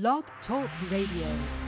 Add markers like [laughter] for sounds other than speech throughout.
Blog Talk Radio.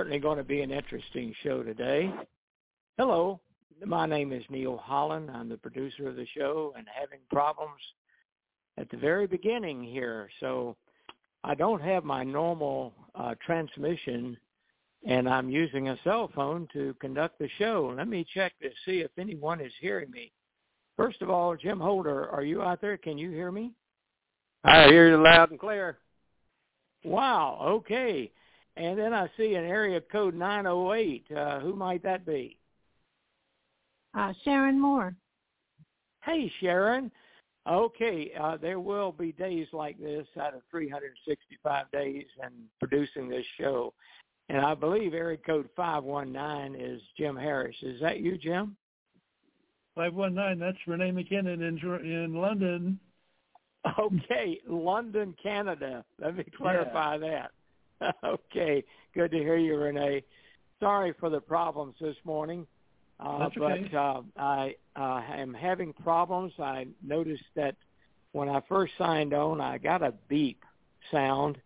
Certainly going to be an interesting show today. Hello, my name is Neil Holland. I'm the producer of the show and having problems at the very beginning here. So I don't have my normal uh, transmission and I'm using a cell phone to conduct the show. Let me check to see if anyone is hearing me. First of all, Jim Holder, are you out there? Can you hear me? I hear you loud and clear. Wow, okay. And then I see an area code 908. Uh, who might that be? Uh, Sharon Moore. Hey, Sharon. Okay, uh, there will be days like this out of 365 days and producing this show. And I believe area code 519 is Jim Harris. Is that you, Jim? 519, that's Renee McKinnon in, in London. Okay, London, Canada. Let me clarify yeah. that. [laughs] okay, good to hear you, Renee. Sorry for the problems this morning. Uh, That's okay. But uh, I uh, am having problems. I noticed that when I first signed on, I got a beep sound,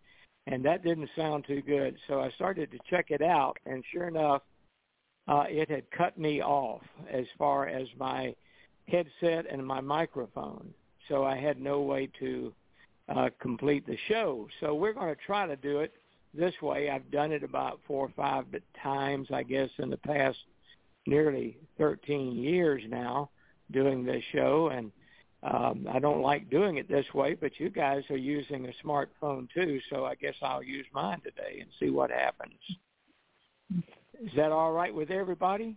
and that didn't sound too good. So I started to check it out, and sure enough, uh, it had cut me off as far as my headset and my microphone. So I had no way to uh, complete the show. So we're going to try to do it this way. I've done it about four or five times, I guess, in the past nearly 13 years now doing this show, and um, I don't like doing it this way, but you guys are using a smartphone too, so I guess I'll use mine today and see what happens. Is that all right with everybody?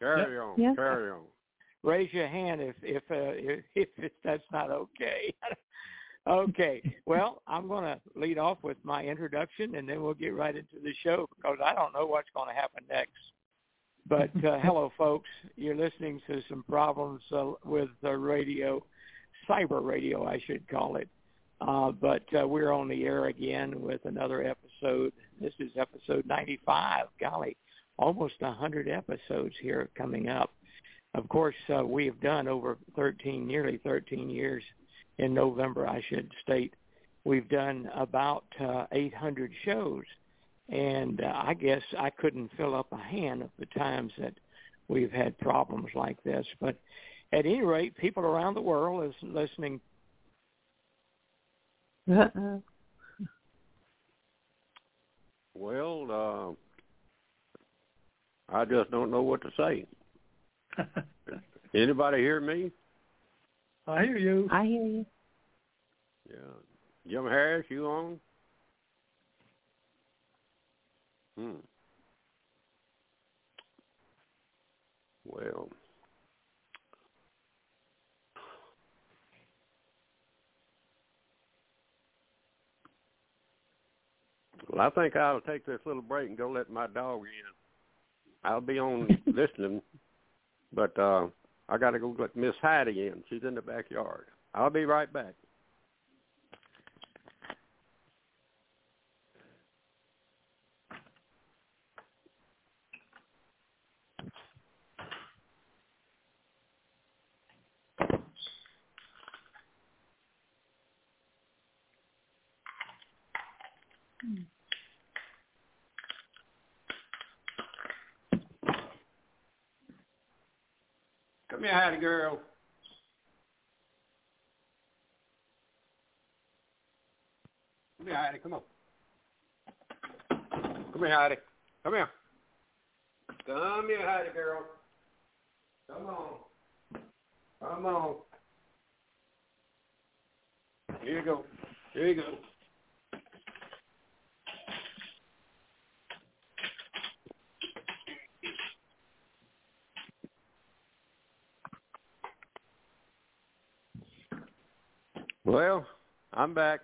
Carry on. Yes. Carry on. Raise your hand if if uh, if, [laughs] if that's not okay. Okay. Well, I'm going to lead off with my introduction, and then we'll get right into the show because I don't know what's going to happen next. But uh, [laughs] hello, folks. You're listening to some problems uh, with the radio, cyber radio, I should call it. Uh, but uh, we're on the air again with another episode. This is episode 95. Golly, almost 100 episodes here coming up. Of course, uh, we have done over 13, nearly 13 years. In November, I should state, we've done about uh, 800 shows, and uh, I guess I couldn't fill up a hand of the times that we've had problems like this. But at any rate, people around the world is listening Uh-oh. Well, uh, I just don't know what to say. [laughs] Anybody hear me? I hear you. I hear you. Yeah. Jim Harris, you on? Hmm. Well. Well, I think I'll take this little break and go let my dog in. I'll be on [laughs] listening, but uh I got to go let Miss Heidi in. She's in the backyard. I'll be right back. Hmm. Come here, Hattie girl. Come here, Hattie. Come on. Come here, Hattie. Come here. Come here, Hattie girl. Come on. Come on. Here you go. Here you go. Well, I'm back.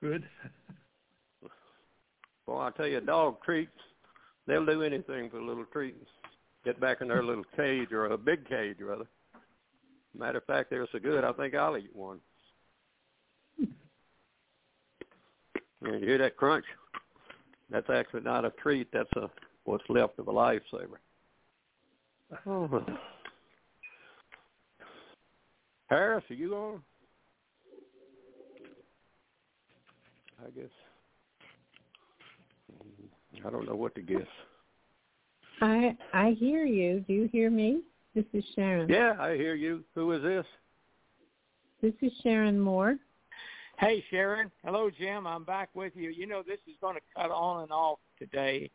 Good. Well, I tell you, dog treats, they'll do anything for a little treat. Get back in their little cage or a big cage, rather. Matter of fact, they're so good, I think I'll eat one. [laughs] You hear that crunch? That's actually not a treat. That's a what's left of a lifesaver. [laughs] Oh. Harris, are you on? I guess. I don't know what to guess. I I hear you. Do you hear me? This is Sharon. Yeah, I hear you. Who is this? This is Sharon Moore. Hey, Sharon. Hello, Jim. I'm back with you. You know, this is going to cut on and off today,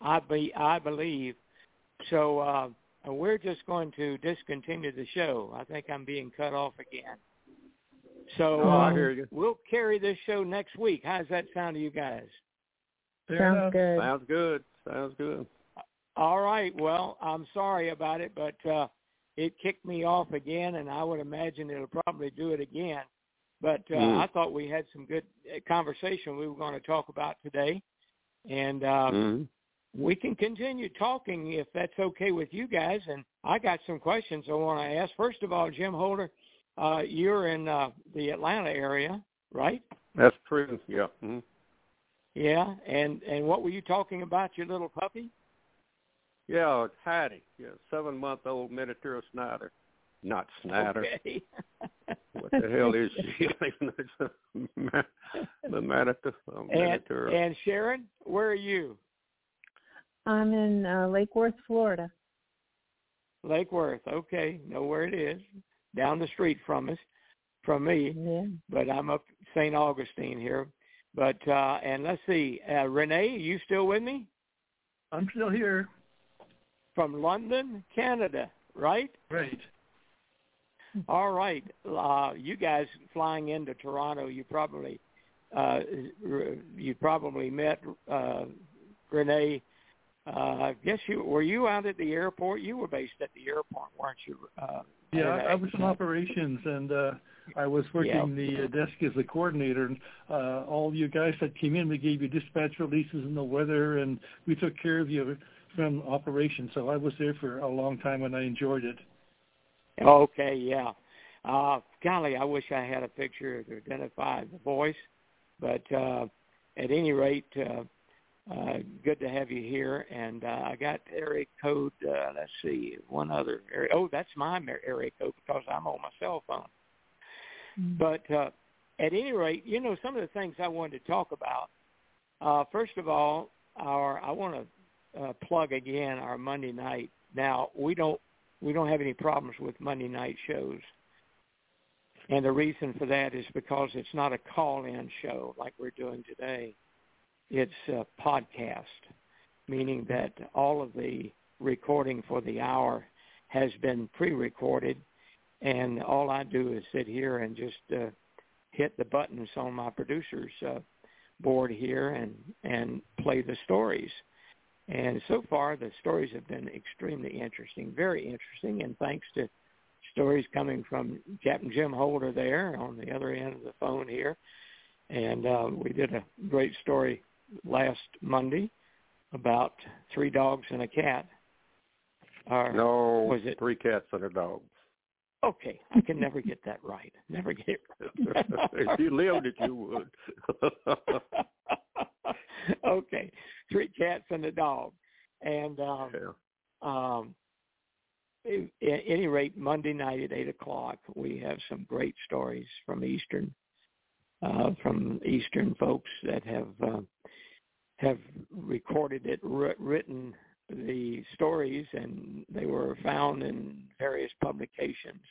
I be I believe. So uh, we're just going to discontinue the show. I think I'm being cut off again. So Oh, I uh, hear we'll carry this show next week. How's that sound to you guys? Fair Sounds enough. good. Sounds good. Sounds good. All right. Well, I'm sorry about it, but uh, it kicked me off again, and I would imagine it'll probably do it again. But uh, Mm. I thought we had some good uh, conversation we were going to talk about today, and uh, Mhm. we can continue talking if that's okay with you guys. And I got some questions I want to ask. First of all, Jim Holder, uh, you're in uh, the Atlanta area, right? That's true. Yeah. hmm Yeah. And and what were you talking about? Your little puppy? Yeah, it's Hattie. Yeah, seven month old miniature Snyder. Not Snyder. Okay. What the hell is she? [laughs] the miniature. Oh, and miniature. and Sharon, where are you? I'm in uh, Lake Worth, Florida. Lake Worth. Okay, know where it is. Down the street from us, from me. Yeah. But I'm up St. Augustine here. But uh and let's see, uh, Renee, you still with me? I'm still here. From London, Canada, right? Right. All right. Uh, you guys flying into Toronto, you probably uh, you probably met uh, Renee uh, I guess you were you out at the airport. You were based at the airport, weren't you? Uh, yeah, I, I was in operations, and uh, I was working Yeah. the uh, desk as a coordinator. And uh, all you guys that came in, we gave you dispatch releases and the weather, and we took care of you from operations. So I was there for a long time, and I enjoyed it. Okay, yeah. Uh, golly, I wish I had a picture to identify the voice, but uh, at any rate, uh, uh, good to have you here. And uh, I got area code. Uh, let's see, one other area. Oh, that's my area code because I'm on my cell phone. But uh, at any rate, you know, some of the things I wanted to talk about. Uh, first of all, our I want to uh, plug again our Monday night. Now we don't we don't have any problems with Monday night shows. And the reason for that is because it's not a call-in show like we're doing today. It's a podcast, meaning that all of the recording for the hour has been pre-recorded, and all I do is sit here and just uh, hit the buttons on my producer's uh, board here and and play the stories. And so far, the stories have been extremely interesting, very interesting, and thanks to stories coming from Captain Jim Holder there on the other end of the phone here. And uh, we did a great story last Monday about three dogs and a cat. Or, No, Was it- three cats and a dog. Okay, I can never get that right. [laughs] Never get it right. [laughs] if you lived it, you would. [laughs] okay, three cats and a dog, and um, yeah. um, at any rate, Monday night at eight o'clock, we have some great stories from Eastern, uh, from Eastern folks that have uh, have recorded it, written the stories, and they were found in various publications.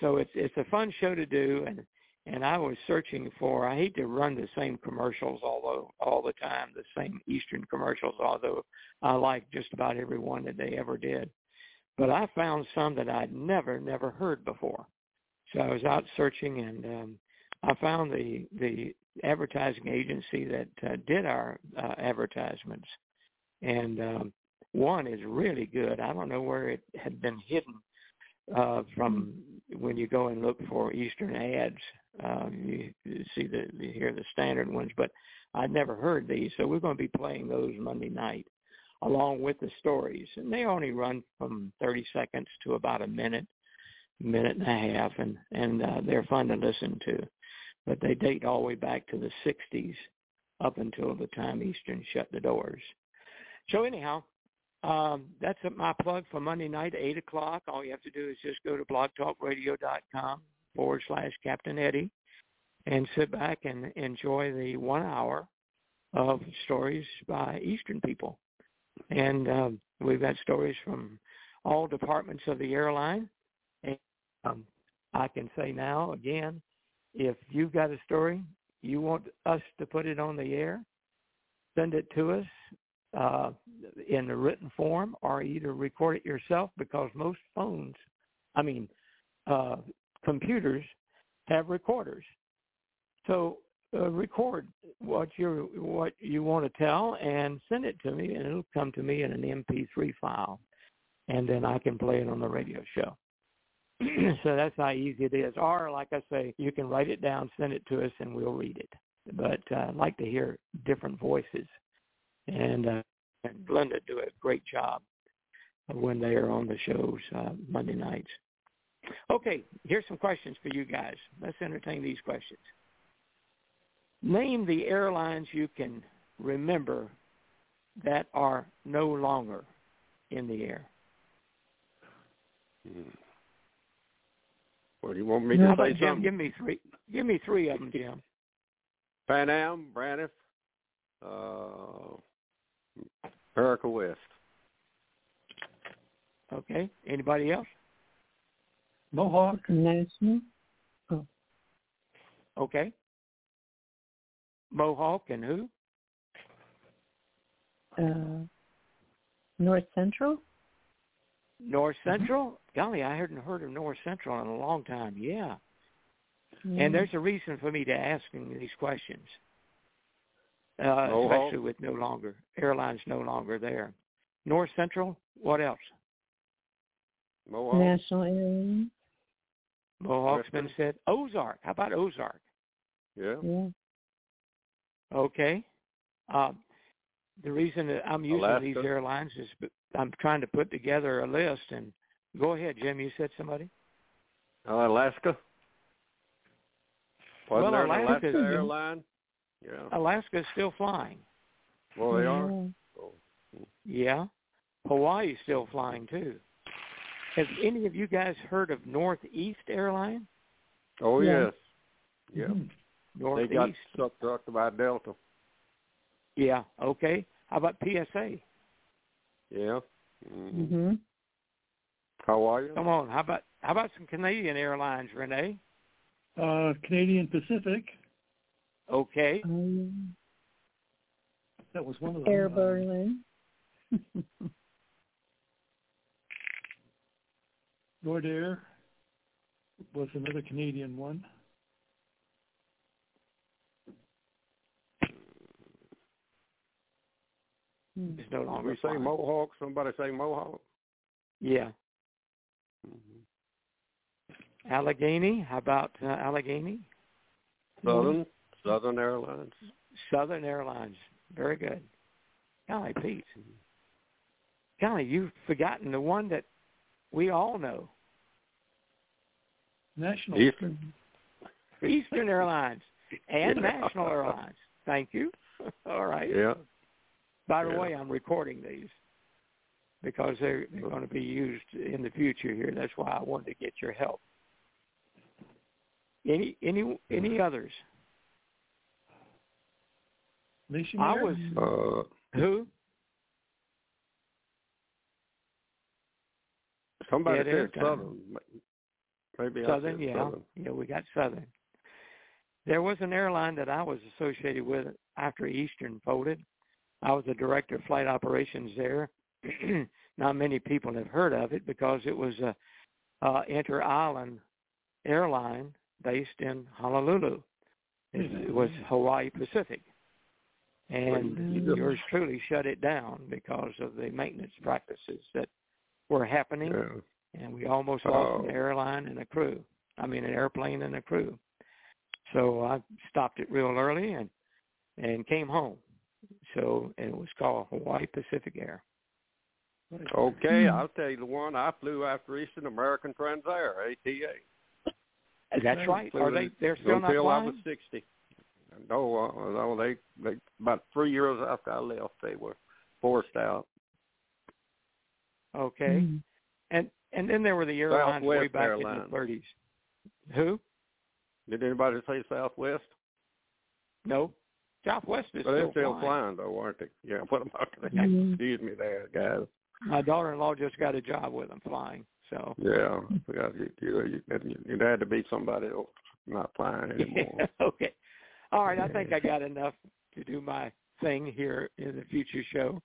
So it's it's a fun show to do, and and I was searching for. I hate to run the same commercials, although all the time the same Eastern commercials. Although I like just about every one that they ever did, but I found some that I'd never never heard before. So I was out searching, and um, I found the the advertising agency that uh, did our uh, advertisements, and um, one is really good. I don't know where it had been hidden uh, from when you go and look for Eastern ads. Um, you, you see the you hear the standard ones, but I'd never heard these, so we're going to be playing those Monday night along with the stories, and they only run from 30 seconds to about a minute, minute and a half, and and uh, they're fun to listen to. But they date all the way back to the 60s, up until the time Eastern shut the doors. So anyhow, um, that's my plug for Monday night 8 o'clock. All you have to do is just go to blogtalkradio.com forward slash Captain Eddie and sit back and enjoy the one hour of stories by Eastern people. And um, we've got stories from all departments of the airline. And um, I can say now, again, if you've got a story, you want us to put it on the air, send it to us uh, in the written form or either record it yourself because most phones, I mean, uh, computers have recorders. So uh, record what you what you want to tell and send it to me, and it'll come to me in an MP3 file, and then I can play it on the radio show. [clears throat] so that's how easy it is. Or like I say, you can write it down, send it to us, and we'll read it. But uh, I'd like to hear different voices, and, uh, Glenda do a great job when they are on the shows uh, Monday nights. Okay, here's some questions for you guys. Let's entertain these questions. Name the airlines you can remember that are no longer in the air. Well, do you want me How to about say Jim? something? Give me three. Give me three of them, Jim. Pan Am, Braniff, uh, America West. Okay. Anybody else? Mohawk, National. Okay. Mohawk and who? Uh, North Central. North Central. Golly, I hadn't heard of North Central in a long time. Yeah. Mm. And there's a reason for me to asking these questions. uh, Mohawk. especially with no longer airlines no longer there. North Central. What else? Mohawk. National Airlines. Mohawk's been said. Ozark. How about Ozark? Yeah. Yeah. Okay. Um, the reason that I'm using Alaska. these airlines is I'm trying to put together a list. And go ahead, Jim. You said somebody. Uh, Alaska. Wasn't Well, there an Alaska airline? Yeah. Alaska's still flying. Well, they are. Yeah. Oh. Yeah. Hawaii's still flying too. Have any of you guys heard of Northeast Airline? Oh Yeah. yes. Yeah. Mhm. They got sucked up by Delta. Yeah. Okay. How about PSA? Yeah. Mm-hmm. How are you? Come on. How about how about some Canadian Airlines, Renee? Uh, Canadian Pacific. Okay. Um, That was one of them. Air Um, Berlin. [laughs] Nordair was another Canadian one. Hmm. It's no longer We say. Mohawk. Somebody say Mohawk. Yeah. Mm-hmm. Allegheny. How about uh, Allegheny? Southern. Southern Airlines. Southern Airlines. Very good. Golly, Pete. Golly, you've forgotten the one that we all know. National. Eastern. Eastern Airlines and Yeah. National Airlines. Thank you. [laughs] All right. Yeah. By the Yeah. way, I'm recording these because they're, they're going to be used in the future here. That's why I wanted to get your help. Any any any others? Nation I was Uh, who? somebody Yeah, said there's, Southern. Maybe I Southern, said yeah, Southern. yeah, we got Southern. There was an airline that I was associated with after Eastern folded. I was the director of flight operations there. [clears throat] Not many people have heard of it because it was a, a inter-island airline based in Honolulu. It, it was Hawaii Pacific, and Mm. yours truly shut it down because of the maintenance practices that were happening Yeah. and we almost lost Oh. an airline and a crew. I mean, an airplane and a crew. So I stopped it real early and and came home. So and it was called Hawaii Pacific Air. Okay, Hmm. I'll tell you the one I flew after Eastern American Transair, ATA. That's right. Are they? They're still not until I was sixty. No, uh, no, they they about three years after I left, they were forced out. Okay. Hmm. And and then there were the airlines way Southwest back in the thirties. Who? Did anybody say Southwest? No. Southwest is But they're still, still flying. flying though, aren't they? Yeah. What about that? Mhm. Excuse me, there, guys. My daughter-in-law just got a job with them flying. So Yeah, yeah you, you, you, had to be somebody else not flying [laughs] anymore. okay. All right. I think I got enough to do my thing here in the future show.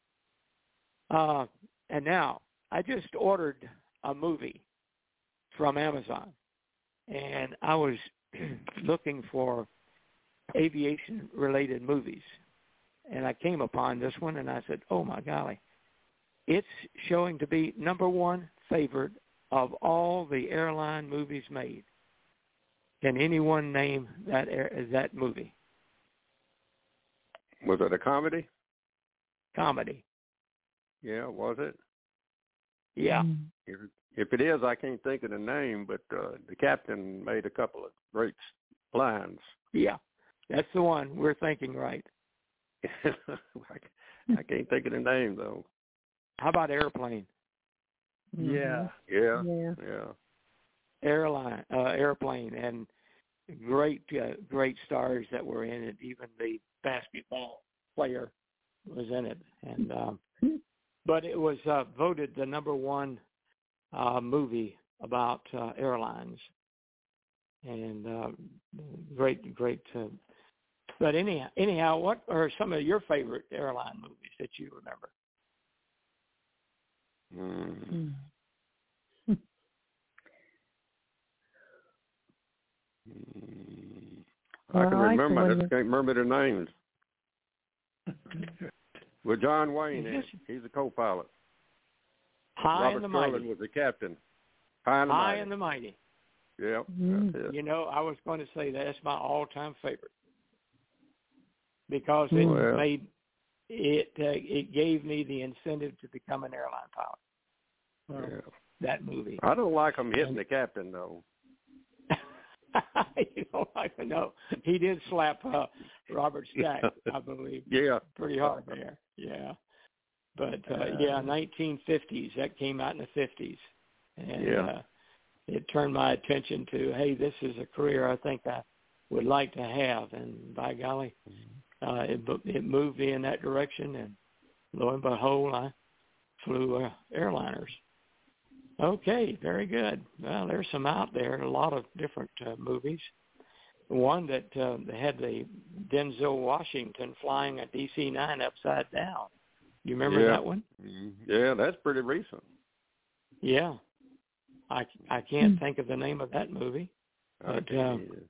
Uh, and now I just ordered a movie from Amazon, and I was [clears throat] looking for aviation-related movies, and I came upon this one, and I said, "Oh my golly, it's showing to be number one favorite of all the airline movies made." Can anyone name that air, that movie? Was it a comedy? Comedy. Yeah, was it? Yeah. Hmm. If, if it is, I can't think of the name, but uh, the captain made a couple of great lines. Yeah. That's the one we're thinking right. I, [laughs] I can't think of the name though. How about airplane? Yeah. Yeah, Yeah. yeah. Airline, uh, airplane, and great, uh, great stars that were in it. Even the basketball player was in it, and um, but it was uh, voted the number one uh, movie about uh, airlines, and uh, great, great. Uh, but anyhow, anyhow, what are some of your favorite airline movies that you remember? Mm. Mm. [laughs] Well, I can the remember. I just can't remember the names. With John Wayne in it. He's a co-pilot. High Robert and the Sterling Mighty. was the captain. High and the High Mighty. and the Mighty. Yep, Mm. You know, I was going to say that's my all-time favorite because it Well. made it uh, it gave me the incentive to become an airline pilot. Yeah. That movie. I don't like him hitting the captain though. [laughs] you don't like to know. He did slap uh, Robert [laughs] Stack, I believe, Yeah. pretty hard there. Yeah. But uh, yeah, 1950s. That came out in the 50s, and Yeah. uh, it turned my attention to, hey, this is a career I think I would like to have, and by golly, uh, it bo- it moved me in that direction, and lo and behold, I flew uh, airliners. Okay, very good. Well, there's some out there, a lot of different uh, movies. One that uh, had the Denzel Washington flying a DC-9 upside down. You remember Yeah. that one? Mhm. Yeah, that's pretty recent. Yeah. I I can't think of the name of that movie. I But, can't either.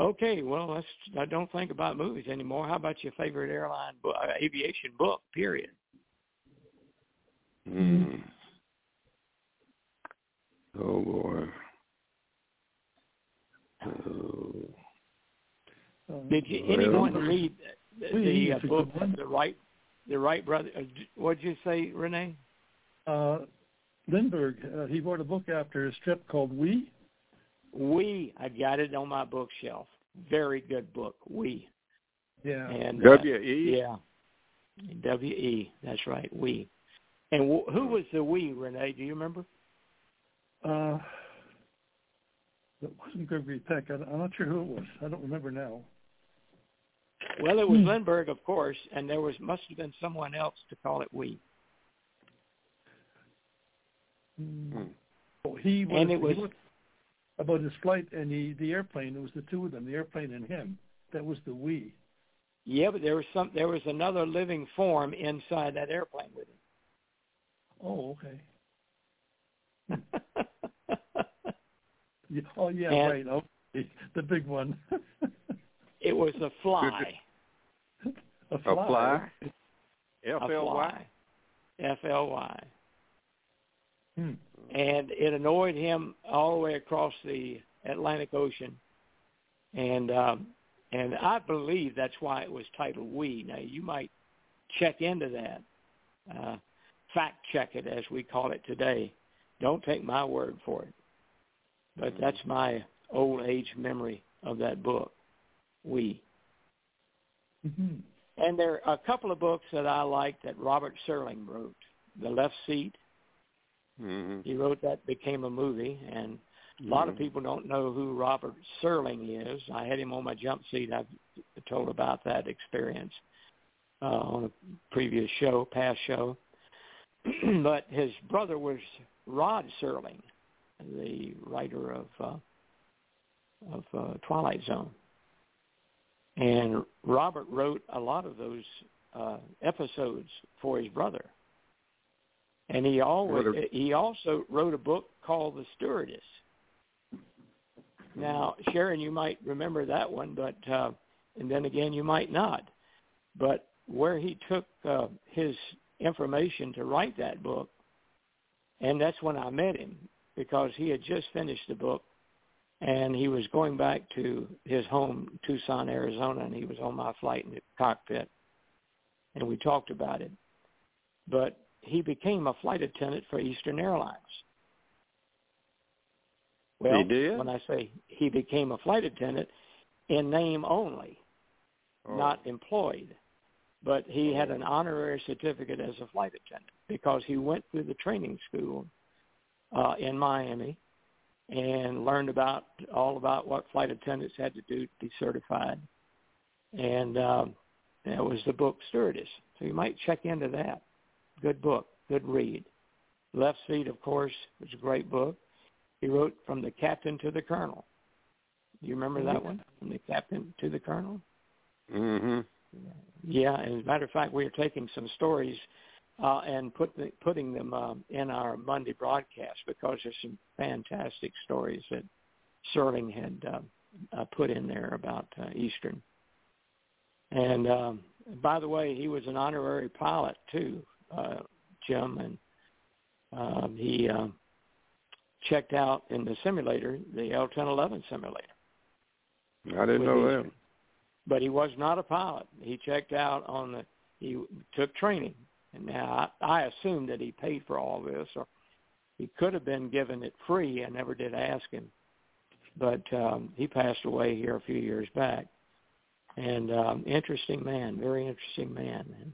Okay, well, let's. I don't think about movies anymore. How about your favorite airline book, uh, aviation book? Period. Mm. Oh boy. Oh. Did you Well, anyone read the, the uh, book, one. the Wright, the Wright brother? Uh, what'd you say, Renee? Uh, Lindbergh, uh, he wrote a book after his trip called We. We. I got it on my bookshelf. Very good book. We. Yeah. And uh, W E. yeah, W E. That's right. We. And wh- who was the we, Renee? Do you remember? Uh, it wasn't Gregory Peck. I, I'm not sure who it was. I don't remember now. Well, it was Hmm. Lindbergh, of course, and there was must have been someone else to call it we. Hmm. Oh, he was, And it he was- was about his flight and the the airplane. It was the two of them, the airplane and him. That was the we. Yeah, but there was some. There was another living form inside that airplane with him. Oh, okay. Yeah, [laughs] oh, yeah, And- right. Oh, the big one. [laughs] it was a fly. a A fly. fly. A F L Y. fly. F L Y. Hmm. And it annoyed him all the way across the Atlantic Ocean, and um, and I believe that's why it was titled "We." Now you might check into that, uh, fact check it as we call it today. Don't take my word for it, but that's my old age memory of that book, "We." hmm And there are a couple of books that I like that Robert Serling wrote. The Left Seat, Mm-hmm. he wrote that became a movie and a lot of Mm-hmm. people don't know who Robert Serling is. I had him on my jump seat. I've told about that experience uh, on a previous show, past show. [clears throat] but his brother was Rod Serling, the writer of uh, of uh, Twilight Zone. And Robert wrote a lot of those uh, episodes for his brother. And he always a- he also wrote a book called The Stewardess. Now, Sharon, you might remember that one, but uh, and then again, you might not. But where he took uh, his information to write that book, and that's when I met him because he had just finished the book, and he was going back to his home, Tucson, Arizona, and he was on my flight in the cockpit, and we talked about it. But he became a flight attendant for Eastern Airlines. Well, He did? when I say he became a flight attendant, in name only, Oh. not employed. But he had an honorary certificate as a flight attendant because he went through the training school uh, in Miami and learned about all about what flight attendants had to do to be certified. And um, that was the book Stewardess. So you might check into that. Good book, good read. Left Seat, of course, was a great book. He wrote From the Captain to the Colonel. Do you remember that one? From the Captain to the Colonel? Mm-hmm. Yeah, and as a matter of fact, we are taking some stories uh, and put the, putting them um, in our Monday broadcast because there's some fantastic stories that Serling had um, uh, put in there about uh, Eastern. And um, by the way, he was an honorary pilot too, uh, Jim, and um, he um, checked out in the simulator, the L1011 simulator. I didn't know that. But he was not a pilot. He checked out on the. He took training, and now I, I assumed that he paid for all this, or he could have been given it free. I never did ask him, but um, he passed away here a few years back. And um, interesting man, very interesting man. And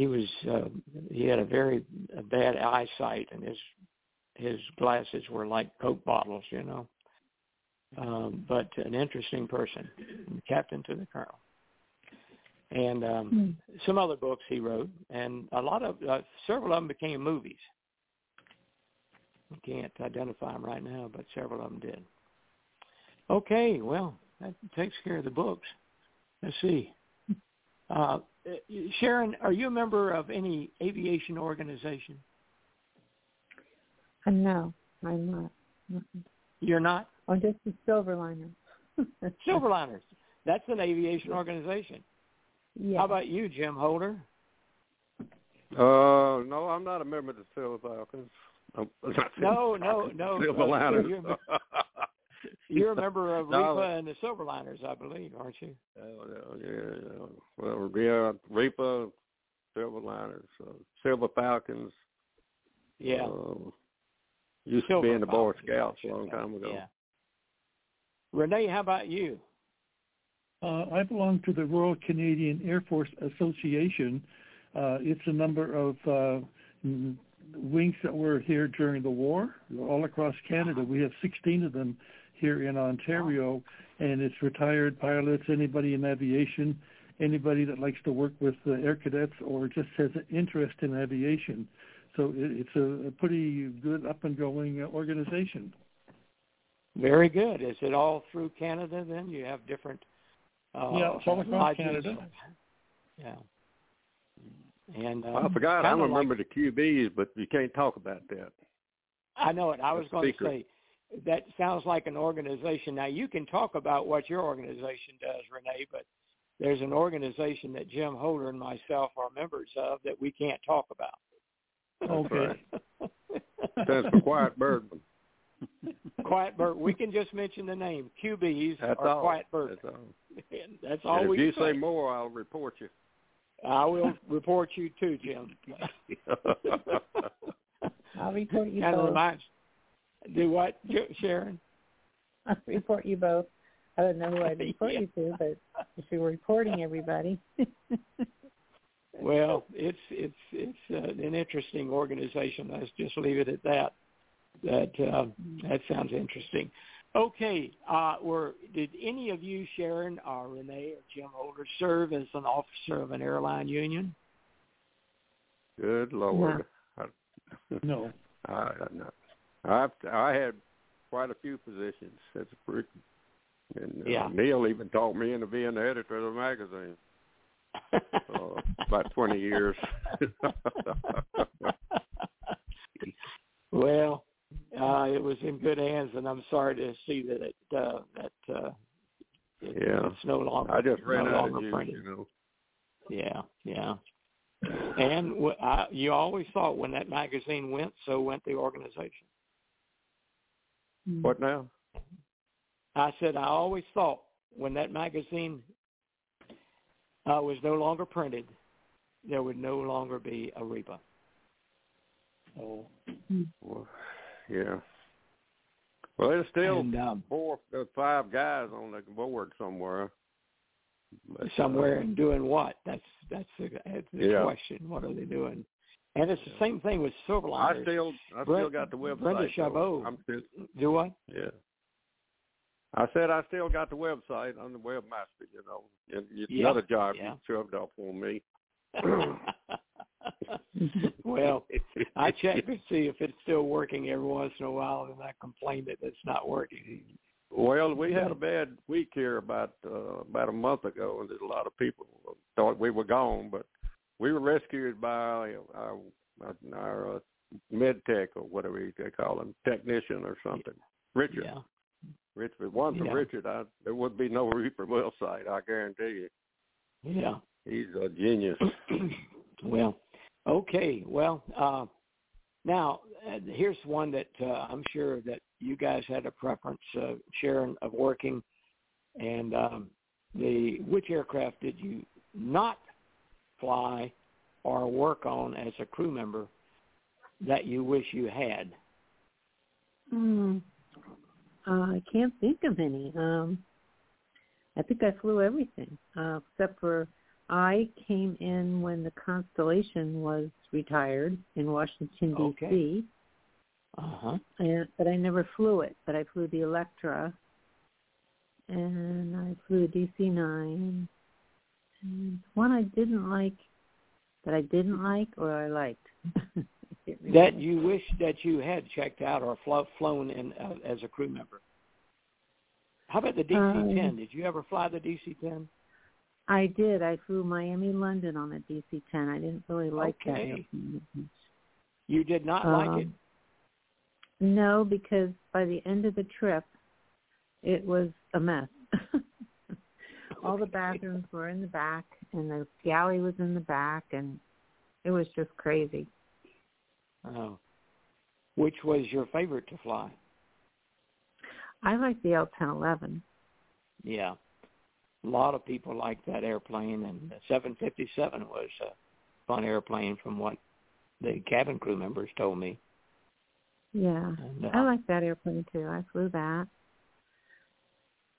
he was uh, he had a very a bad eyesight, and his his glasses were like Coke bottles, you know. Um, but an interesting person, captain to the colonel. And um, mm. some other books he wrote, and a lot of uh, several of them became movies. I can't identify them right now, but several of them did. Okay, well, that takes care of the books. Let's see. Uh, Sharon, are you a member of any aviation organization? Uh, no, I'm not. You're not? Oh, just the Silverliners. [laughs] Silverliners. That's an aviation organization. Yeah. How about you, Jim Holder? Uh, no, I'm not a member of the Silver Falcons. no, no, [laughs] no. Silverliners. You're, [laughs] you're, a [laughs] member of no. REPA and the Silverliners, I believe, aren't you? Oh, yeah, yeah. Well, yeah, REPA, Silverliners, uh, Silver Falcons. Yeah. Uh, Used Silver to be in the Boy Scouts a long time ago. Yeah. Renee, how about you? Uh, I belong to the Royal Canadian Air Force Association. Uh, it's a number of uh, wings that were here during the war, all across Canada. We have 16 of them here in Ontario, and it's retired pilots, anybody in aviation, anybody that likes to work with the air cadets or just has an interest in aviation. So it, it's a, a pretty good up and going uh, organization. Very good. Is it all through Canada then? You have different uh, yeah, all across Canada. Yeah. And um, I forgot. I don't remember like, the QBs, but you can't talk about that. I know it. I was going to say that sounds like an organization. Now you can talk about what your organization does, Renee, but there's an organization that Jim Holder and myself are members of that we can't talk about. Okay. Stands for Quiet Birdmen. [laughs] Quiet Bird. We can just mention the name. QBs That's are all. Quiet Bird. That's all. That's all and we if you say more, I'll report you. I will report you too, Jim. [laughs] I'll report you kind both. Of reminds, do what, Sharon? I'll report you both. I don't know who I'd report yeah. you to, [laughs] but if you were reporting everybody. [laughs] well, it's it's it's uh, an interesting organization. Let's just leave it at that. That uh, that sounds interesting. Okay, uh, were did any of you, Sharon or Renee or Jim Holder, serve as an officer of an airline union? Good Lord, no. I, [laughs] I've I had quite a few positions. That's pretty. And uh, yeah. Neil even taught me into being the editor of the magazine. uh, about twenty years. [laughs] well, uh, it was in good hands, and I'm sorry to see that it uh, that uh, it, yeah. it's no longer. I just ran no out of printed. you know. Yeah, yeah. And w- I, you always thought when that magazine went, so went the organization. What now? I said I always thought when that magazine uh, was no longer printed, there would no longer be a REPA. Oh. Well, yeah. Well, there's still and, um, four, or five guys on the board somewhere. But, somewhere uh, and doing what? That's that's the, that's the Yeah. question. What are they doing? And it's the same thing with Silverliners. I still, I Brent- still got the website. Brenda. Chabot. I'm still, Do what? yeah. I said I still got the website. I'm the webmaster. You know, it's Yeah, another job yeah. you shoved off on me. [laughs] [laughs] well, I check to see if it's still working every once in a while, and I complain that it's not working. Well, we had a bad week here about uh, about a month ago, and a lot of people thought we were gone, but we were rescued by our our, our uh, med tech or whatever they call him, technician or something. Richard, Yeah, Richard, one from Yeah. Richard, I, there would be no [laughs] Reaper well site. I guarantee you. yeah, He's a genius. [clears throat] well, okay. Well, uh, now uh, here's one that uh, I'm sure that you guys had a preference, uh, Sharon, of working. And um, the which aircraft did you not fly or work on as a crew member that you wish you had? Mm, uh, I can't think of any. Um, I think I flew everything uh, except for I came in when the Constellation was retired in Washington D.C. Okay. Uh-huh. But I never flew it. But I flew the Electra, and I flew the DC-9. And one I didn't like, that I didn't like, or I liked. [laughs] that you wish that you had checked out or flo- flown in uh, as a crew member. How about the DC-10? Um, did you ever fly the DC-10? I did. I flew Miami London on a DC-10. I didn't really like that. Okay. that. You did not Um, like it. No, because by the end of the trip, it was a mess. [laughs] All the bathrooms were in the back, and the galley was in the back, and it was just crazy. Oh. Which was your favorite to fly? I like the L-1011. Yeah. A lot of people like that airplane, and the 757 was a fun airplane from what the cabin crew members told me. Yeah, And, uh, I like that airplane too. I flew that,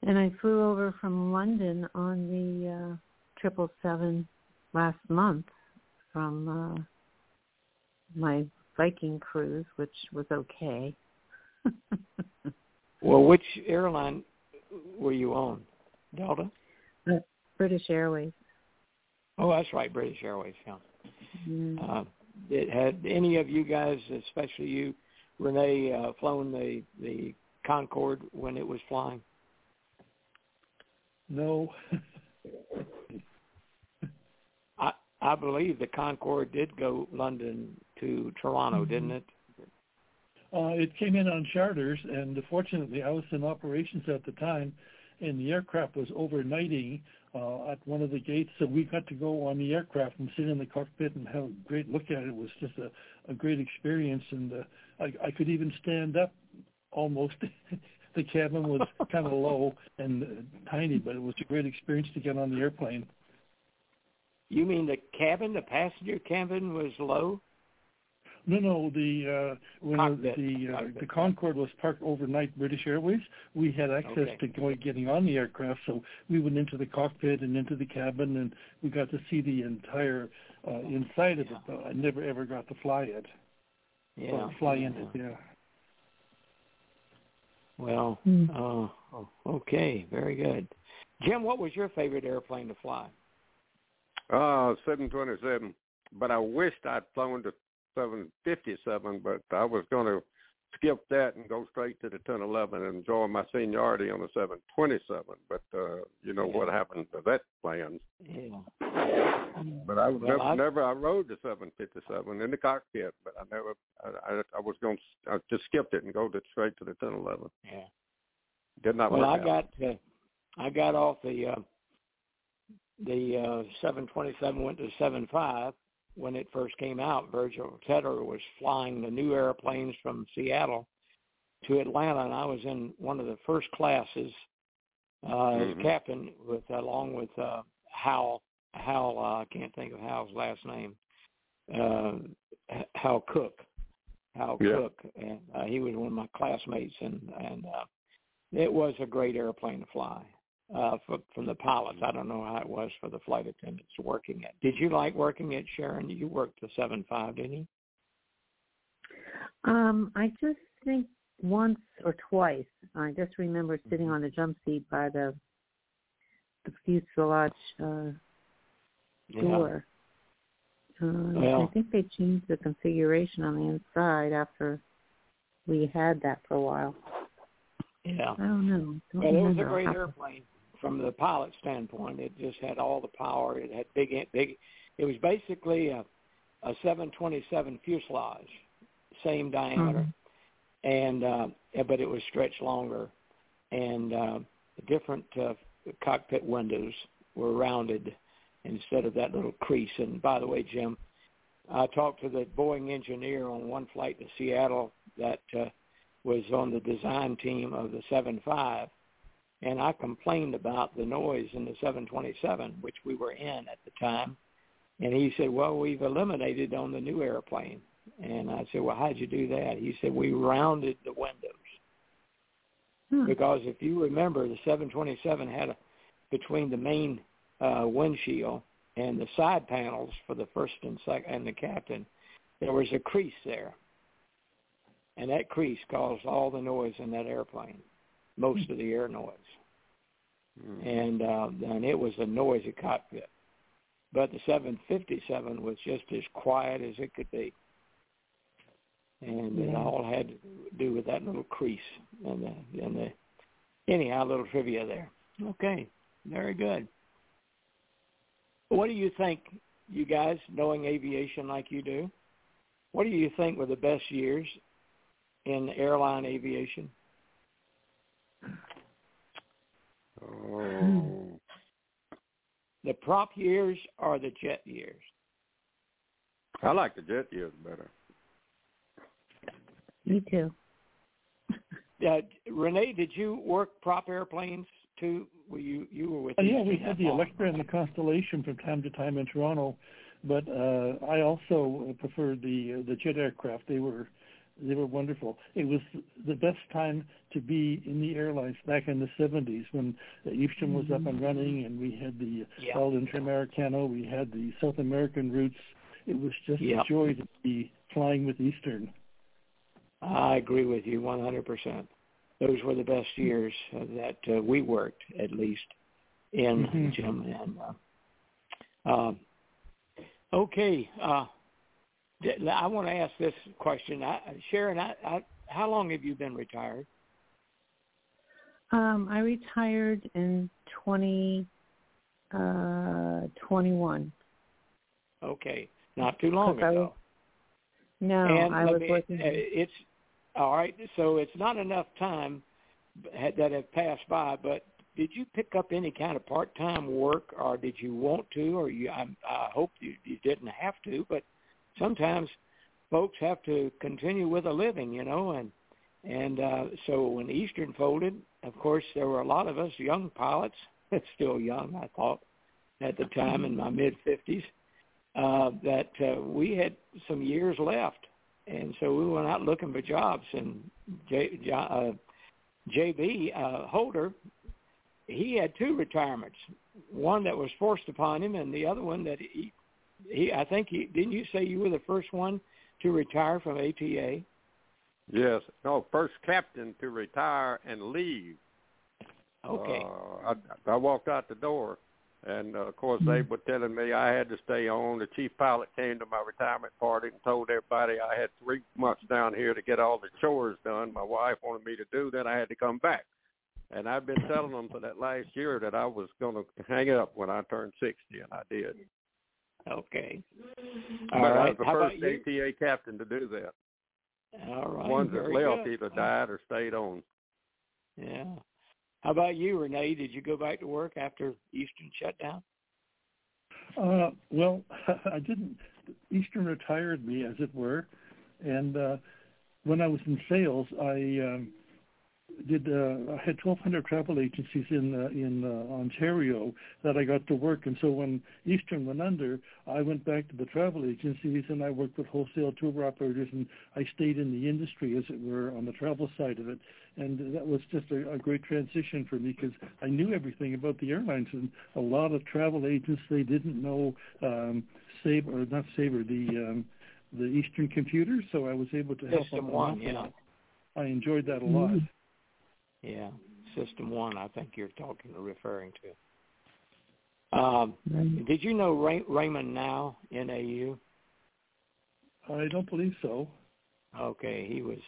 and I flew over from London on the uh triple seven last month from uh my Viking cruise, which was okay. [laughs] Well, which airline were you on? Delta? British Airways. Oh, that's right, British Airways. Yeah. Mm. Uh, it had any of you guys, especially you, Renee, uh, flown the the Concorde when it was flying? No. [laughs] I I believe the Concorde did go London to Toronto, didn't it? Uh, it came in on charters, and fortunately, I was in operations at the time, and the aircraft was overnighting uh, at one of the gates, so we got to go on the aircraft and sit in the cockpit and have a great look at it. It was just a, a great experience, and uh, I, I could even stand up almost. [laughs] the cabin was kind of low and tiny, but it was a great experience to get on the airplane. You mean the cabin, the passenger cabin was low? No, no. The uh, when Cockpit. the uh, Cockpit. the Concorde was parked overnight, British Airways, we had access Okay. to going getting on the aircraft, so we went into the cockpit and into the cabin, and we got to see the entire uh, inside of it. But I never ever got to fly it. Yeah. Or fly in it. Yeah. Well, Mm. uh, okay, very good. Jim, what was your favorite airplane to fly? Uh, 727. But I wished I'd flown the 757, but I was going to skip that and go straight to the 1011 and enjoy my seniority on the 727. But, uh, you know Yeah. what happened to that plan. Yeah. But I Well, never, I- never, I rode the 757 in the cockpit, but I never, I, I, I was going to, I just skipped it and go to, straight to the 1011. Yeah. Did not Well, I out. got uh, I got off the uh, the uh, 727 went to 75 when it first came out. Virgil Tedder was flying the new airplanes from Seattle to Atlanta, and I was in one of the first classes uh, as Mhm. captain with along with uh, Hal Hal uh, I can't think of Hal's last name uh, Hal Cook Hal Yeah. Cook, and uh, he was one of my classmates, and and uh, it was a great airplane to fly uh, for, from the pilots. I don't know how it was for the flight attendants working it. Did you like working it, Sharon? You worked the seven five, didn't you? Um, I just think once or twice. I just remember sitting Mm-hmm. on the jump seat by the the fuselage uh, door. Uh, Well- I think they changed the configuration on the inside after we had that for a while. Yeah. I don't know. Don't But it was a great I'll have to- airplane from the pilot standpoint. It just had all the power. It had big, big. It was basically a a 727 fuselage, same diameter, Mhm. and uh, but it was stretched longer, and uh, different uh, cockpit windows were rounded, instead of that little crease. And by the way, Jim, I talked to the Boeing engineer on one flight to Seattle that uh, was on the design team of the 75, and I complained about the noise in the 727, which we were in at the time. And he said, well, we've eliminated on the new airplane. And I said, well, how'd you do that? He said, we rounded the windows. Hmm. Because if you remember, the 727 had a, between the main uh, windshield and the side panels for the first and second and the captain, there was a crease there. And that crease caused all the noise in that airplane, most of the air noise. Mm. And uh, and it was a noisy cockpit. But the 757 was just as quiet as it could be. And yeah. it all had to do with that little crease and the and the anyhow, a little trivia there. Okay, very good. What do you think, you guys, knowing aviation like you do? What do you think were the best years in airline aviation? Oh. [laughs] The prop years or the jet years? I like the jet years better. Me too. [laughs] Uh, Renee, did you work prop airplanes too? Were you you were with? Uh, yeah, we had the Electra and the Constellation from time to time in Toronto, but uh, I also preferred the uh, the jet aircraft. They were they were wonderful. It was the best time to be in the airlines back in the 70s when Eastern was up and mm-hmm. running and we had the yeah. all Interamericano, we had the South American routes. It was just yeah. a joy to be flying with Eastern. I agree with you 100%. Those were the best years uh, that uh, we worked, at least, in mm-hmm. Jim. And uh, uh, okay, uh, I want to ask this question, I, Sharon. I, I, how long have you been retired? Um, I retired in twenty uh, twenty one. Okay, not too long ago. Was, no, and I was me, working. It's all right. So it's not enough time that have passed by, but did you pick up any kind of part-time work, or did you want to, or you? I, I hope you, you didn't have to, but sometimes folks have to continue with a living, you know, and and uh, so when Eastern folded, of course, there were a lot of us young pilots, [laughs] still young, I thought, at the time in my mid fifties, uh, that uh, we had some years left, and so we went out looking for jobs. And J, uh, JB uh, Holder, he had two retirements, one that was forced upon him, and the other one that he, he I think he didn't you say you were the first one to retire from ATA? Yes, no, first captain to retire and leave. Okay. Uh, I, I walked out the door and uh, of course, they were telling me I had to stay on. The chief pilot came to my retirement party and told everybody I had three months down here to get all the chores done. My wife wanted me to do. Then I had to come back. And I've been telling them for that last year that I was going to hang up when I turned 60, and I did. Okay. All but right. I was the How first ATA captain to do that. All right. The ones that Very left good. either died or stayed on. Yeah. How about you, Renee? Did you go back to work after Eastern shut down? Uh, well, [laughs] I didn't. Eastern retired me, as it were, and uh, when I was in sales, I um, did uh, I had 1,200 travel agencies in uh, in uh, Ontario that I got to work, and so when Eastern went under, I went back to the travel agencies and I worked with wholesale tour operators, and I stayed in the industry, as it were, on the travel side of it, and that was just a, a great transition for me because I knew everything about the airlines, and a lot of travel agents they didn't know um, Sabre or not Sabre the um, the Eastern computers, so I was able to help System them. one, yeah. I enjoyed that a lot. Mm-hmm. Yeah, System One. I think you're talking or referring to. Um, did you know Ray- Raymond Now NAU? I don't believe so. Okay, he was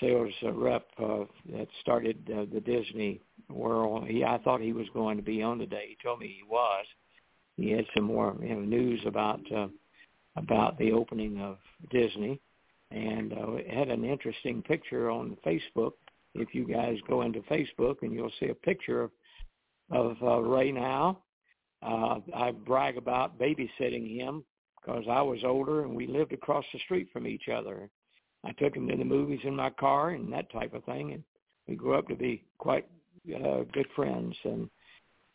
sales rep uh, that started uh, the Disney World. He, I thought he was going to be on today. He told me he was. He had some more you know, news about uh, about the opening of Disney, and uh, had an interesting picture on Facebook if you guys go into Facebook and you'll see a picture of, of uh, Ray now. uh, I brag about babysitting him because I was older and we lived across the street from each other. I took him to the movies in my car and that type of thing, and we grew up to be quite uh, good friends. And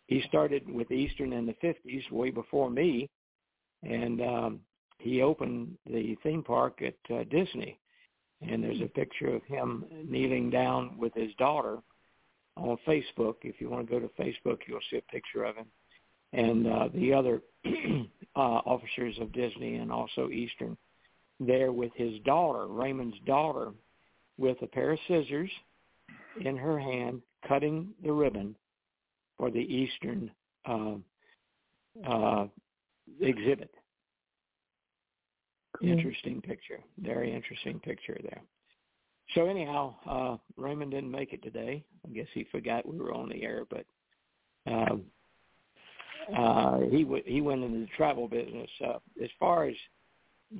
he started with Eastern in the 50s, way before me, and um, he opened the theme park at uh, Disney. And there's a picture of him kneeling down with his daughter on Facebook. If you want to go to Facebook, you'll see a picture of him and uh, the other [clears throat] uh, officers of Disney and also Eastern there with his daughter, Raymond's daughter, with a pair of scissors in her hand, cutting the ribbon for the Eastern uh, uh, exhibit. Interesting picture. Very interesting picture there. So anyhow, uh, Raymond didn't make it today. I guess he forgot we were on the air, but um, uh, he w- he went into the travel business. Uh, as far as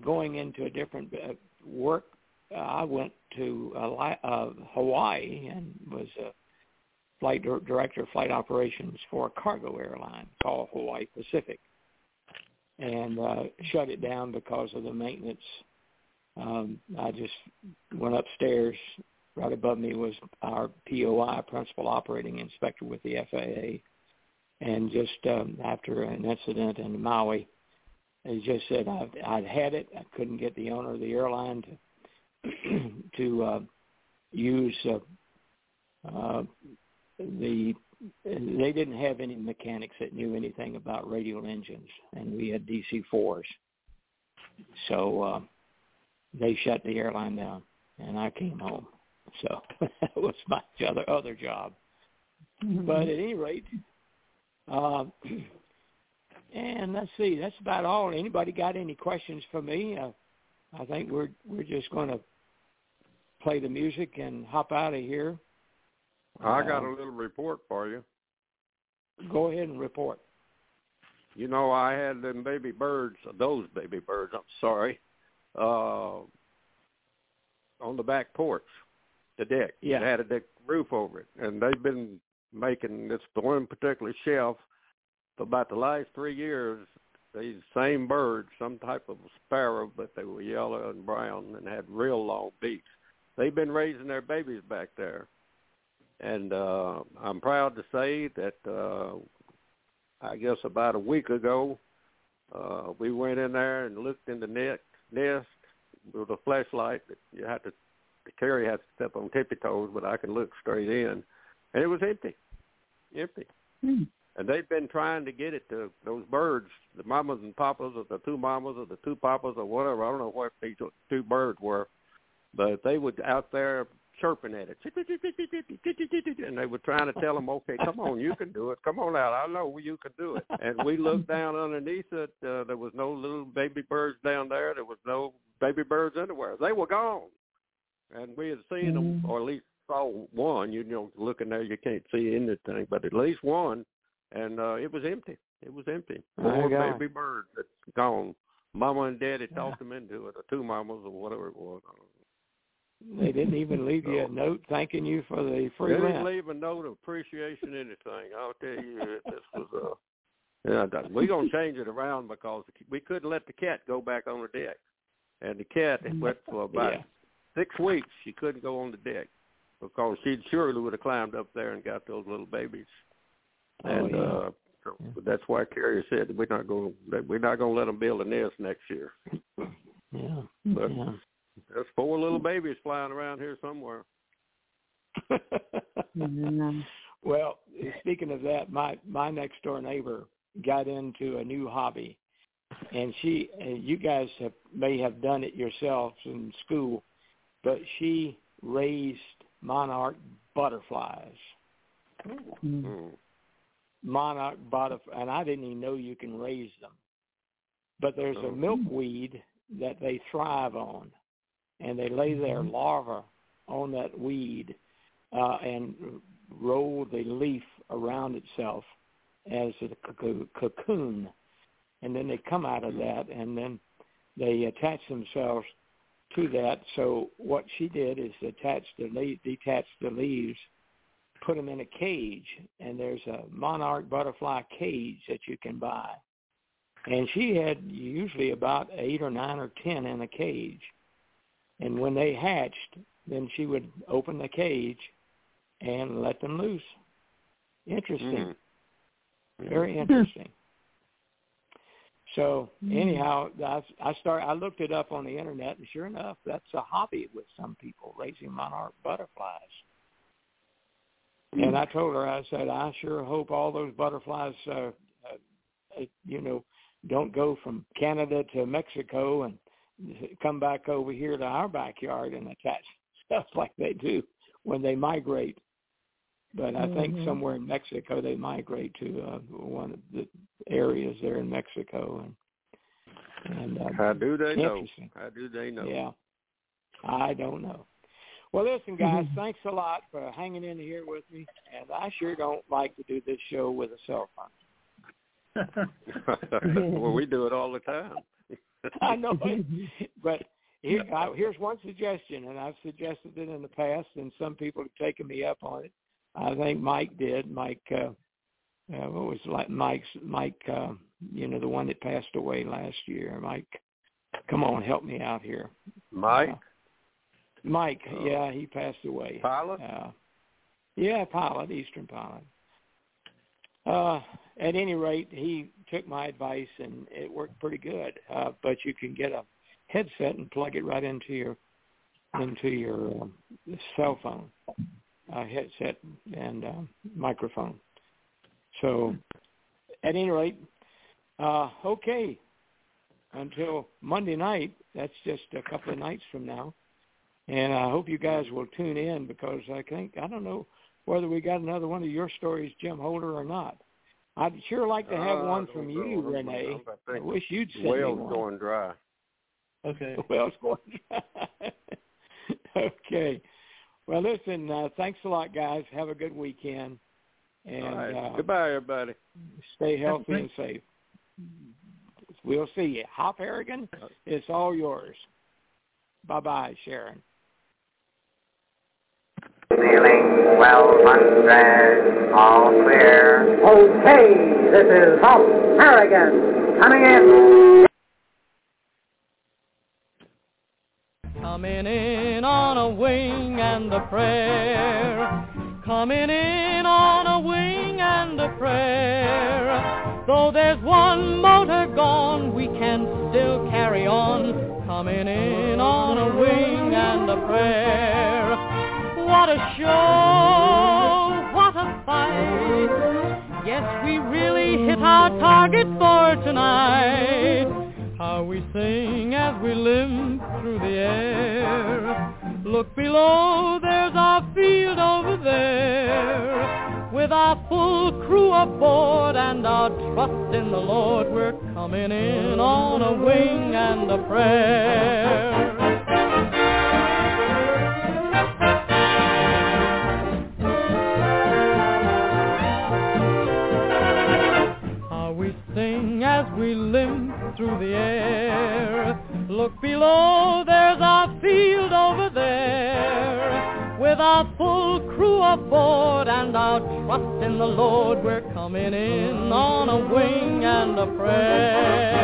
going into a different uh, work, uh, I went to uh, uh, Hawaii and was a flight dir- director of flight operations for a cargo airline called Hawaii Pacific, and uh, shut it down because of the maintenance. Um, I just went upstairs. Right above me was our POI, Principal Operating Inspector with the FAA and just um, after an incident in Maui, he just said I'd, I'd had it. I couldn't get the owner of the airline to [clears throat] to uh, use uh, uh, the. They didn't have any mechanics that knew anything about radial engines, and we had DC fours. So uh, they shut the airline down, and I came home. So [laughs] that was my other other job. Mm-hmm. But at any rate, uh, and let's see, that's about all. Anybody got any questions for me? Uh, I think we're we're just going to play the music and hop out of here. I got a little report for you. Go ahead and report. You know, I had them baby birds, those baby birds, I'm sorry, uh, on the back porch, the deck. Yeah. It had a deck roof over it. And they've been making this one particular shelf for about the last three years. These same birds, some type of sparrow, but they were yellow and brown and had real long beaks. They've been raising their babies back there, and uh, I'm proud to say that uh, I guess about a week ago, uh, we went in there and looked in the net, nest with a flashlight. That you had to, the carry had to step on tippy toes, but I can look straight in, and it was empty empty. Hmm. And they've been trying to get it to those birds, the mamas and papas, or the two mamas, or the two papas, or whatever. I don't know what these two birds were, but they were out there chirping at it, and they were trying to tell them, "Okay, come on, you can do it. Come on out. I know you can do it." And we looked [laughs] down underneath it. Uh, there was no little baby birds down there. There was no baby birds anywhere. They were gone, and we had seen them, or at least saw one. You know, looking there, you can't see anything, but at least one, and uh, it was empty. It was empty. Four baby birds that's gone. Mama and Daddy yeah. them into it, or two mamas, or whatever it was. They didn't even leave you a note thanking you for the free they rent. didn't leave a note of appreciation, anything. I'll tell you, this was uh, yeah, we're gonna [laughs] change it around because we couldn't let the cat go back on the deck, and the cat went for [laughs] about yeah. six weeks. She couldn't go on the deck because she surely would have climbed up there and got those little babies. Oh, and yeah. uh, so that's why Carrie said we're not going we're not going to let them build a nest next year. [laughs] Yeah, but yeah. There's four little babies flying around here somewhere. [laughs] Mm-hmm. well, speaking of that, my my next door neighbor got into a new hobby, and she and you guys have may have done it yourselves in school, but she raised monarch butterflies. Mm. Monarch butterfly, and I didn't even know you can raise them. But there's a milkweed that they thrive on, and they lay their larvae on that weed uh, and roll the leaf around itself as a cocoon, and then they come out of that, and then they attach themselves to that. So what she did is attach the le- detach the leaves put them in a cage, and there's a monarch butterfly cage that you can buy. And she had usually about eight or nine or ten in a cage. And when they hatched, then she would open the cage and let them loose. Interesting. Mm. Very interesting. So anyhow, I, I start. I looked it up on the internet, and sure enough, that's a hobby with some people raising monarch butterflies. And I told her, I said, I sure hope all those butterflies, uh, uh, you know, don't go from Canada to Mexico and come back over here to our backyard and attach [laughs] stuff like they do when they migrate. But I think Mhm. somewhere in Mexico they migrate to uh, one of the areas there in Mexico, and and uh, How do they know? How do they know? Yeah, I don't know. Well, listen, guys, thanks a lot for hanging in here with me, and I sure don't like to do this show with a cell phone. [laughs] [laughs] well, we do it all the time. [laughs] I know it, but here, I, here's one suggestion, and I've suggested it in the past, and some people have taken me up on it. I think Mike did. Mike, uh, uh, what was like Mike's Mike? Uh, you know, the one that passed away last year. Mike, come on, help me out here. Mike, Uh, Mike, Oh. yeah, he passed away. pilot. Uh, yeah, pilot, Eastern pilot. Uh, at any rate, he took my advice and it worked pretty good. Uh, but you can get a headset and plug it right into your into your um, cell phone uh, headset and uh, microphone. So, at any rate, uh, okay. Until Monday night, that's just a couple of nights from now. And I hope you guys will tune in because I think I don't know whether we got another one of your stories, Jim Holder, or not. I'd sure like to have Uh, one from don't you, know. Renee. I I wish you'd send me well's one. going dry. Okay. [laughs] Well's going dry. [laughs] okay. Well, listen. Uh, thanks a lot, guys. Have a good weekend, and all right. uh, Goodbye, everybody. stay healthy and Thanks. safe. We'll see you. Hop Harrigan, it's all yours. Bye bye, Sharon. Feeling well hundred, uh, all clear. Okay, this is Hop Harrigan coming in. Coming in on a wing and a prayer. Coming in on a wing and a prayer. Though there's one motor gone, we can still carry on. Coming in on a wing and a prayer. What a show! What a fight! Yes, we really hit our target for tonight. How we sing as we limp through the air. Look below, there's our field over there. With our full crew aboard and our trust in the Lord, we're coming in on a wing and a prayer. Through the air. Look below, there's our field over there. With our full crew aboard and our trust in the Lord, we're coming in on a wing and a prayer.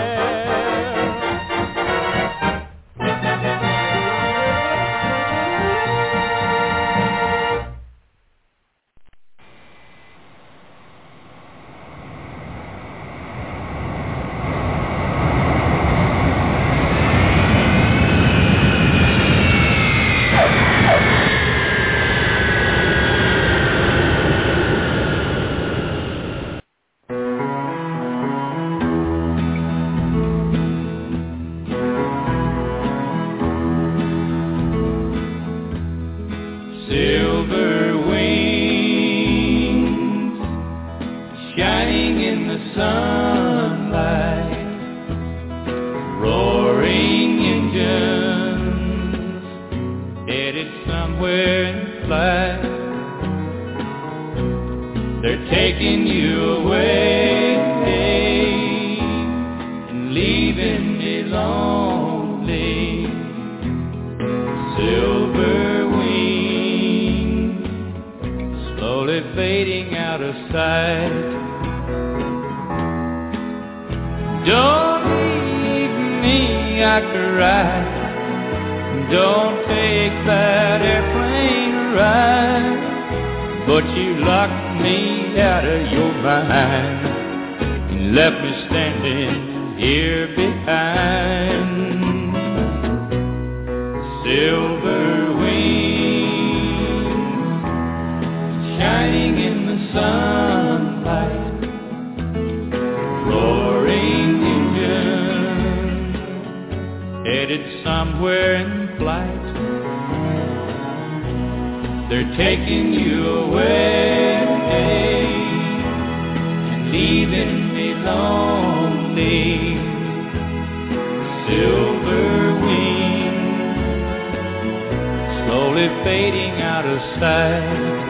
stranded somewhere in flight. They're taking you away and leaving me lonely. Silver wings slowly fading out of sight.